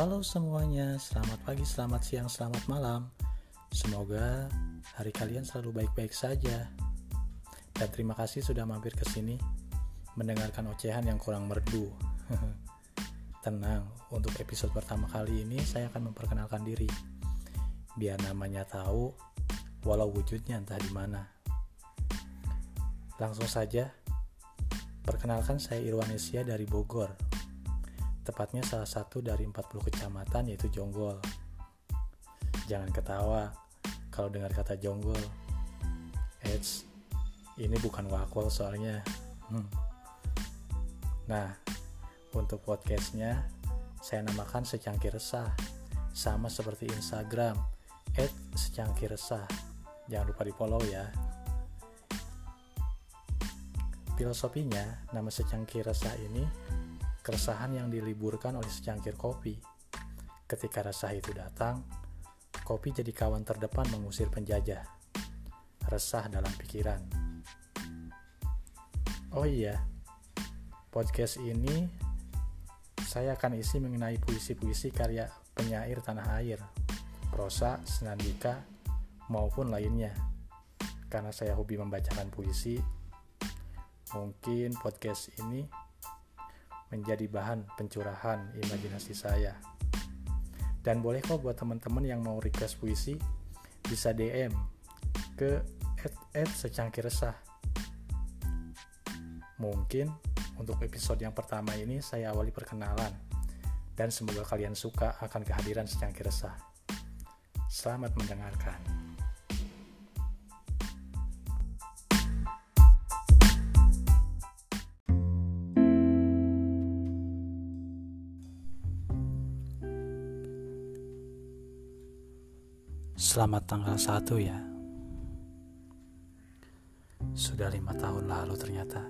Halo semuanya, selamat pagi, selamat siang, selamat malam. Semoga hari kalian selalu baik-baik saja. Dan terima kasih sudah mampir ke sini mendengarkan ocehan yang kurang merdu. Tenang, untuk episode pertama kali ini saya akan memperkenalkan diri. Biar namanya tahu, walau wujudnya entah di mana. Langsung saja, perkenalkan saya Irwanesia dari Bogor, tepatnya salah satu dari 40 kecamatan yaitu Jonggol. Jangan ketawa kalau dengar kata Jonggol. Eits, ini bukan wakol soalnya. Hmm. Nah, untuk podcastnya saya namakan secangkir resah, sama seperti Instagram, at secangkir resah. Jangan lupa di follow ya. Filosofinya, nama secangkir resah ini keresahan yang diliburkan oleh secangkir kopi. Ketika resah itu datang, kopi jadi kawan terdepan mengusir penjajah. Resah dalam pikiran. Oh iya, podcast ini saya akan isi mengenai puisi-puisi karya penyair tanah air, prosa, senandika, maupun lainnya. Karena saya hobi membacakan puisi, mungkin podcast ini menjadi bahan pencurahan imajinasi saya. Dan boleh kok buat teman-teman yang mau request puisi bisa DM ke secangkir resah. Mungkin untuk episode yang pertama ini saya awali perkenalan dan semoga kalian suka akan kehadiran secangkir resah. Selamat mendengarkan. Selamat tanggal 1 ya. Sudah lima tahun lalu ternyata.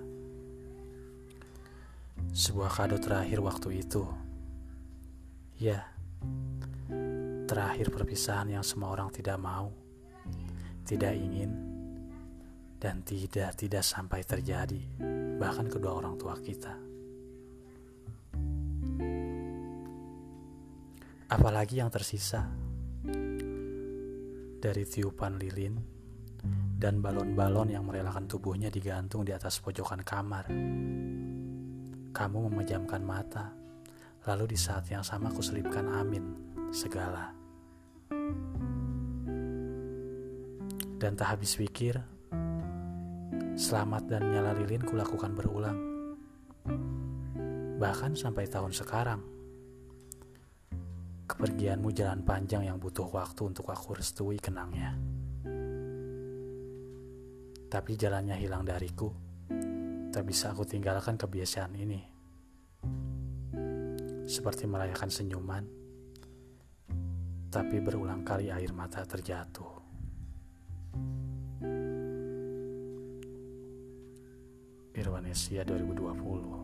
Sebuah kado terakhir waktu itu. Ya Terakhir perpisahan yang semua orang tidak mau Tidak ingin Dan tidak-tidak sampai terjadi Bahkan kedua orang tua kita. Apalagi yang tersisa dari tiupan lilin dan balon-balon yang merelakan tubuhnya digantung di atas pojokan kamar. Kamu memejamkan mata, lalu di saat yang sama kuselipkan amin segala. Dan tak habis pikir, selamat dan nyala lilin kulakukan berulang. Bahkan sampai tahun sekarang. Kepergianmu jalan panjang yang butuh waktu untuk aku restui kenangnya. Tapi jalannya hilang dariku. Tak bisa aku tinggalkan kebiasaan ini. Seperti merayakan senyuman, tapi berulang kali air mata terjatuh. Irwanesia 2020